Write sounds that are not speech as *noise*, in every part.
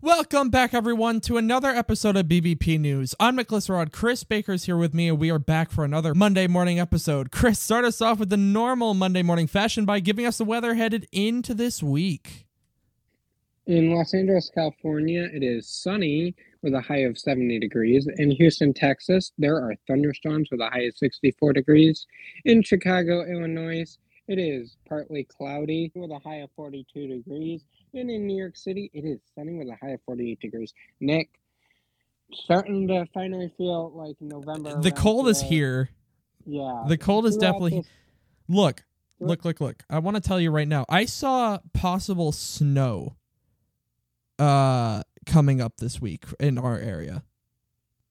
Welcome back, everyone, to another episode of BBP News. I'm Nicholas Rod. Chris Baker's here with me, and we are back for another Monday morning episode. Chris, start us off with the normal Monday morning fashion by giving us the weather headed into this week. In Los Angeles, California, it is sunny with a high of 70 degrees. In Houston, Texas, there are thunderstorms with a high of 64 degrees. In Chicago, Illinois, it is partly cloudy with a high of 42 degrees. And in New York City, it is sunny with a high of 48 degrees. Nick, starting to finally feel like November. The cold is here. Yeah. The cold is definitely. this- Look, look, look, look. I want to tell you right now. I saw possible snow uh coming up this week in our area.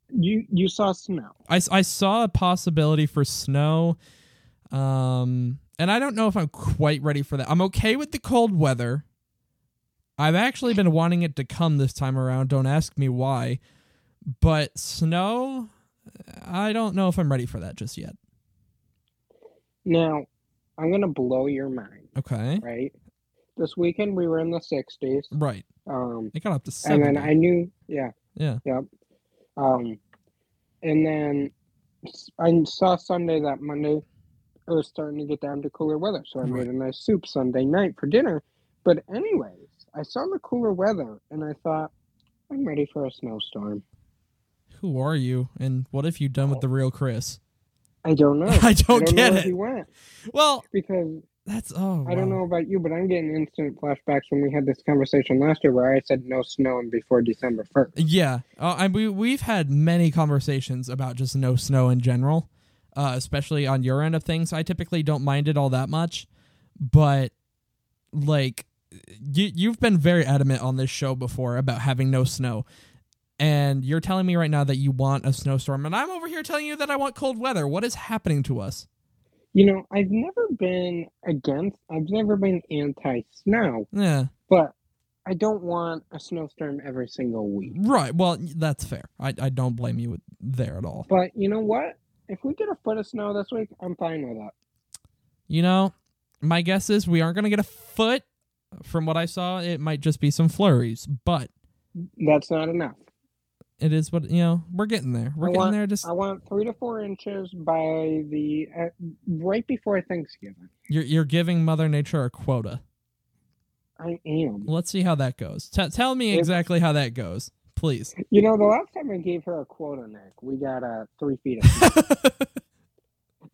You you saw snow. I, I saw a possibility for snow um and I don't know if I'm quite ready for that. I'm okay with the cold weather. I've actually been wanting it to come this time around. Don't ask me why. But snow, I don't know if I'm ready for that just yet. Now, I'm gonna blow your mind, Okay. right? This weekend we were in the 60s. Right. Um, It got up to 70. and then I knew, yeah, yeah. yep. Um, and then I saw Sunday that Monday it was starting to get down to cooler weather, so I Right. made a nice soup Sunday night for dinner. But anyways, I saw the cooler weather and I thought I'm ready for a snowstorm. Who are you? And what have you done with the real Chris? I don't know. *laughs* I don't know get where it. He went Well, because that's oh I don't know about you, but I'm getting instant flashbacks when we had this conversation last year where I said no snowing before December 1st. Yeah, uh, I, we we've had many conversations about just no snow in general, uh, especially on your end of things. I typically don't mind it all that much, but like you you've been very adamant on this show before about having no snow, and you're telling me right now that you want a snowstorm, and I'm over here telling you that I want cold weather. What is happening to us? You know, I've never been against, I've never been anti snow, Yeah, but I don't want a snowstorm every single week. right. Well, that's fair. I I don't blame you there at all. But you know what? If we get a foot of snow this week, I'm fine with that. You know, my guess is we aren't going to get a foot. From what I saw, it might just be some flurries, but That's not enough. It is what you know. We're getting there. We're I getting want- there. Just I want three to four inches by the uh, right before Thanksgiving. you're you're giving Mother Nature a quota. I am. Let's see how that goes. T- tell me If- exactly how that goes, please. You know, the last time I gave her a quota, Nick, we got uh, three feet of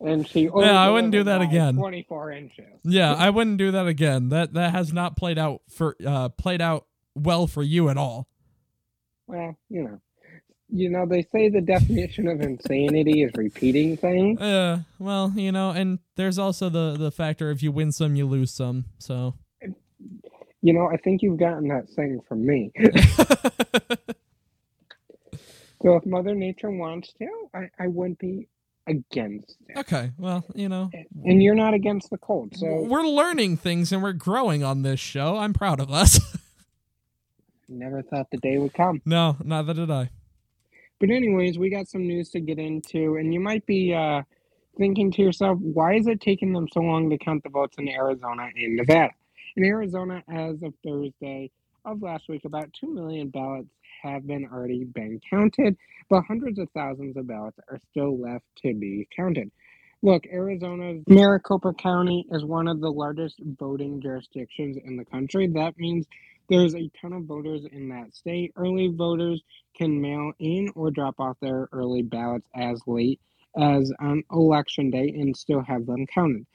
*laughs* and she Yeah, I wouldn't do that again. 24 inches. yeah, I wouldn't do that again. That that has not played out for uh played out well for you at all. Well, you know, you know, they say the definition of insanity is repeating things. Uh, well, you know, and there's also the the factor if you win some, you lose some. So. You know, I think you've gotten that thing from me. *laughs* So if Mother Nature wants to, I, I wouldn't be against it. okay, well, you know, And you're not against the cold, so we're learning things and we're growing on this show. I'm proud of us. *laughs* never thought the day would come. no, neither did I. But anyways, we got some news to get into, and you might be uh, thinking to yourself, why is it taking them so long to count the votes in Arizona and Nevada? In Arizona, as of Thursday of last week, about 2 million ballots have been already been counted, but hundreds of thousands of ballots are still left to be counted. Look, Arizona's Maricopa County is one of the largest voting jurisdictions in the country. That means there's a ton of voters in that state. Early voters can mail in or drop off their early ballots as late as on election day and still have them counted.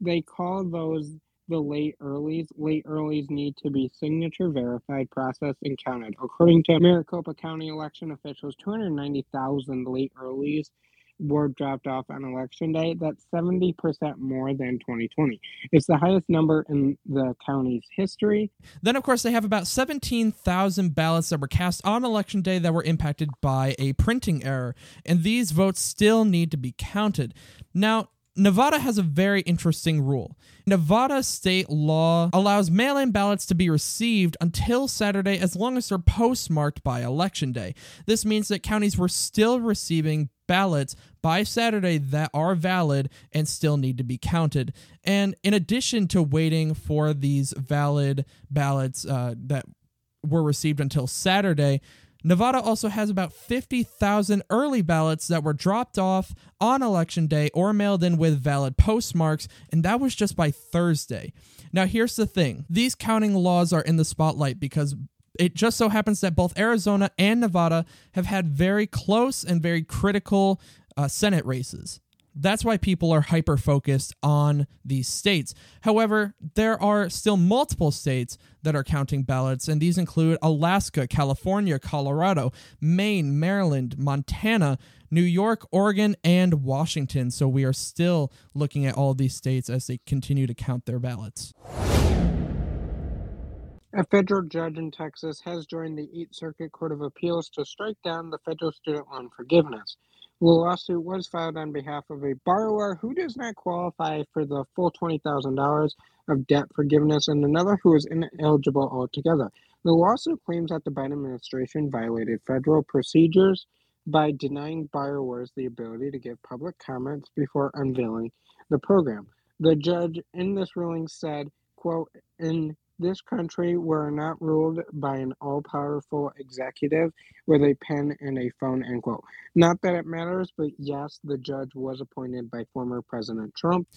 They call those the late earlies. Late earlies need to be signature verified, processed, and counted. According to Maricopa County election officials, 290,000 late earlies were dropped off on election day. That's 70% more than 2020. It's the highest number in the county's history. Then, of course, they have about 17,000 ballots that were cast on election day that were impacted by a printing error, and these votes still need to be counted. Now, Nevada has a very interesting rule. Nevada state law allows mail in ballots to be received until Saturday as long as they're postmarked by election day. This means that counties were still receiving ballots by Saturday that are valid and still need to be counted. And in addition to waiting for these valid ballots uh, that were received until Saturday, Nevada also has about 50,000 early ballots that were dropped off on election day or mailed in with valid postmarks, and that was just by Thursday. Now, here's the thing these counting laws are in the spotlight because it just so happens that both Arizona and Nevada have had very close and very critical uh, Senate races. That's why people are hyper focused on these states. However, there are still multiple states that are counting ballots, and these include Alaska, California, Colorado, Maine, Maryland, Montana, New York, Oregon, and Washington. So we are still looking at all these states as they continue to count their ballots. A federal judge in Texas has joined the Eighth Circuit Court of Appeals to strike down the federal student loan forgiveness. The lawsuit was filed on behalf of a borrower who does not qualify for the full $20,000 of debt forgiveness and another who is ineligible altogether. The lawsuit claims that the Biden administration violated federal procedures by denying borrowers the ability to give public comments before unveiling the program. The judge in this ruling said, quote, in this country were not ruled by an all-powerful executive with a pen and a phone, end quote. Not that it matters, but yes, the judge was appointed by former President Trump.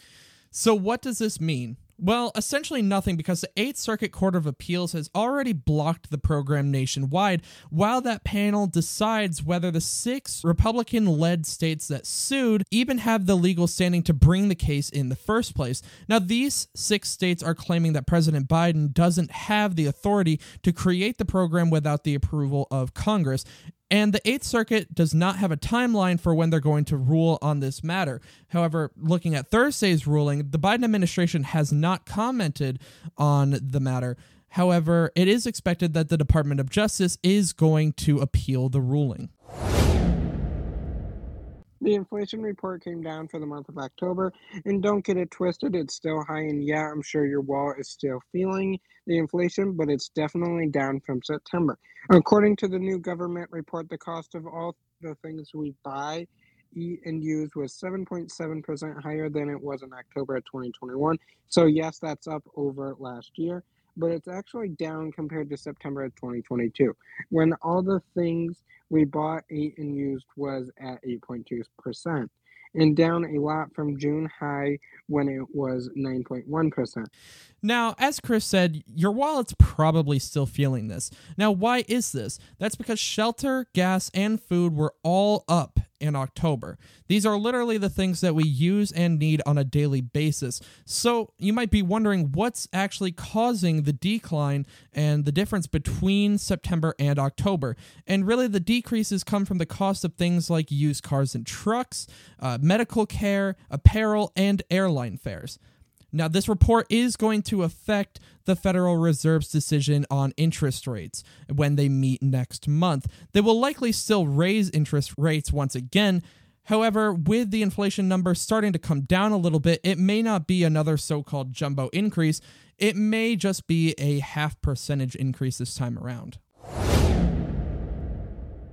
So what does this mean? Well, essentially nothing because the Eighth Circuit Court of Appeals has already blocked the program nationwide while that panel decides whether the six Republican led states that sued even have the legal standing to bring the case in the first place. Now, these six states are claiming that President Biden doesn't have the authority to create the program without the approval of Congress. And the Eighth Circuit does not have a timeline for when they're going to rule on this matter. However, looking at Thursday's ruling, the Biden administration has not commented on the matter. However, it is expected that the Department of Justice is going to appeal the ruling. The inflation report came down for the month of October, and don't get it twisted, it's still high. And yeah, I'm sure your wallet is still feeling the inflation, but it's definitely down from September. According to the new government report, the cost of all the things we buy, eat, and use was 7.7% higher than it was in October of 2021. So, yes, that's up over last year, but it's actually down compared to September of 2022, when all the things we bought, ate, and used was at 8.2%, and down a lot from June high when it was 9.1%. Now, as Chris said, your wallet's probably still feeling this. Now, why is this? That's because shelter, gas, and food were all up in October. These are literally the things that we use and need on a daily basis. So you might be wondering what's actually causing the decline and the difference between September and October. And really, the decreases come from the cost of things like used cars and trucks, uh, medical care, apparel, and airline fares. Now, this report is going to affect the Federal Reserve's decision on interest rates when they meet next month. They will likely still raise interest rates once again. However, with the inflation number starting to come down a little bit, it may not be another so called jumbo increase. It may just be a half percentage increase this time around.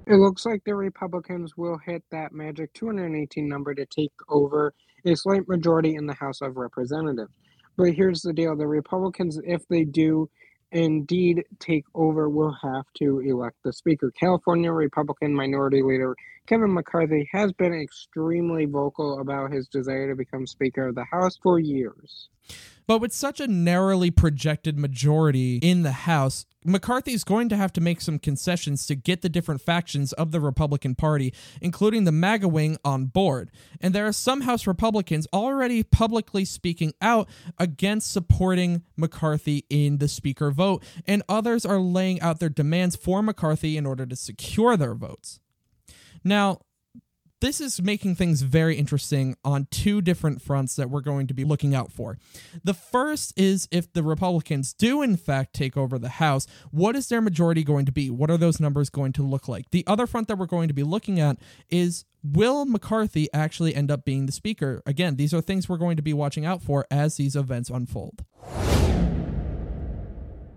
It looks like the Republicans will hit that magic 218 number to take over a slight majority in the House of Representatives. But here's the deal the Republicans, if they do indeed take over, will have to elect the Speaker. California Republican Minority Leader Kevin McCarthy has been extremely vocal about his desire to become Speaker of the House for years. But with such a narrowly projected majority in the House, McCarthy's going to have to make some concessions to get the different factions of the Republican Party, including the MAGA wing, on board. And there are some House Republicans already publicly speaking out against supporting McCarthy in the Speaker vote, and others are laying out their demands for McCarthy in order to secure their votes. Now, this is making things very interesting on two different fronts that we're going to be looking out for. The first is if the Republicans do, in fact, take over the House, what is their majority going to be? What are those numbers going to look like? The other front that we're going to be looking at is will McCarthy actually end up being the Speaker? Again, these are things we're going to be watching out for as these events unfold.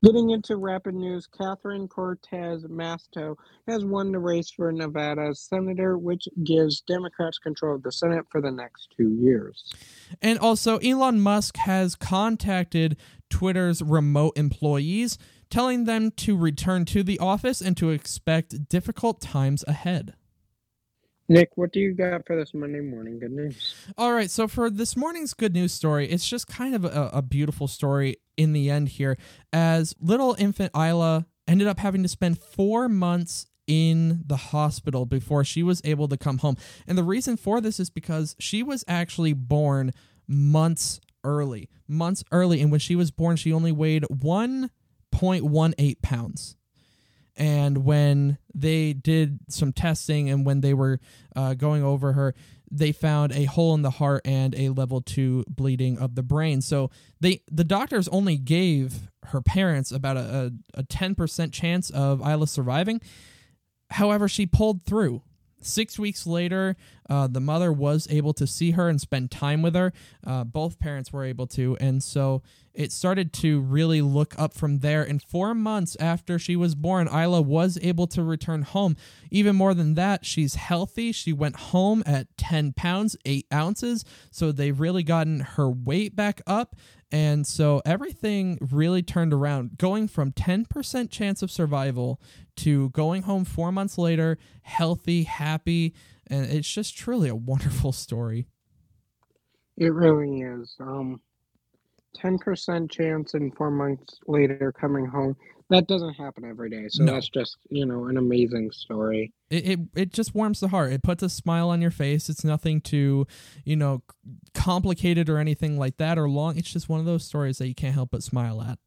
Getting into rapid news, Catherine Cortez Masto has won the race for Nevada's senator, which gives Democrats control of the Senate for the next two years. And also, Elon Musk has contacted Twitter's remote employees, telling them to return to the office and to expect difficult times ahead. Nick, what do you got for this Monday morning good news? All right, so for this morning's good news story, it's just kind of a, a beautiful story in the end here, as little infant Isla ended up having to spend four months in the hospital before she was able to come home. And the reason for this is because she was actually born months early. Months early. And when she was born, she only weighed 1.18 pounds. And when they did some testing and when they were uh, going over her, they found a hole in the heart and a level two bleeding of the brain. So they the doctors only gave her parents about a, a, a 10% chance of Isla surviving. However, she pulled through. Six weeks later, uh, the mother was able to see her and spend time with her. Uh, both parents were able to. And so it started to really look up from there. And four months after she was born, Isla was able to return home. Even more than that, she's healthy. She went home at 10 pounds, 8 ounces. So they've really gotten her weight back up. And so everything really turned around, going from 10% chance of survival to going home four months later, healthy, happy. And it's just truly a wonderful story. It really is. Um, 10% chance and four months later coming home. That doesn't happen every day. So No. that's just, you know, an amazing story. it, it it just warms the heart. It puts a smile on your face. It's nothing too, you know, complicated or anything like that or long. It's just one of those stories that you can't help but smile at.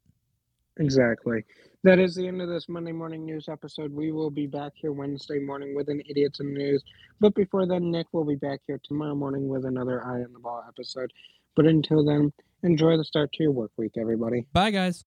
Exactly. That is the end of this Monday morning news episode. We will be back here Wednesday morning with an Idiots in the News. But before then, Nick will be back here tomorrow morning with another Eye on the Ball episode. But until then, enjoy the start to your work week, everybody. Bye guys.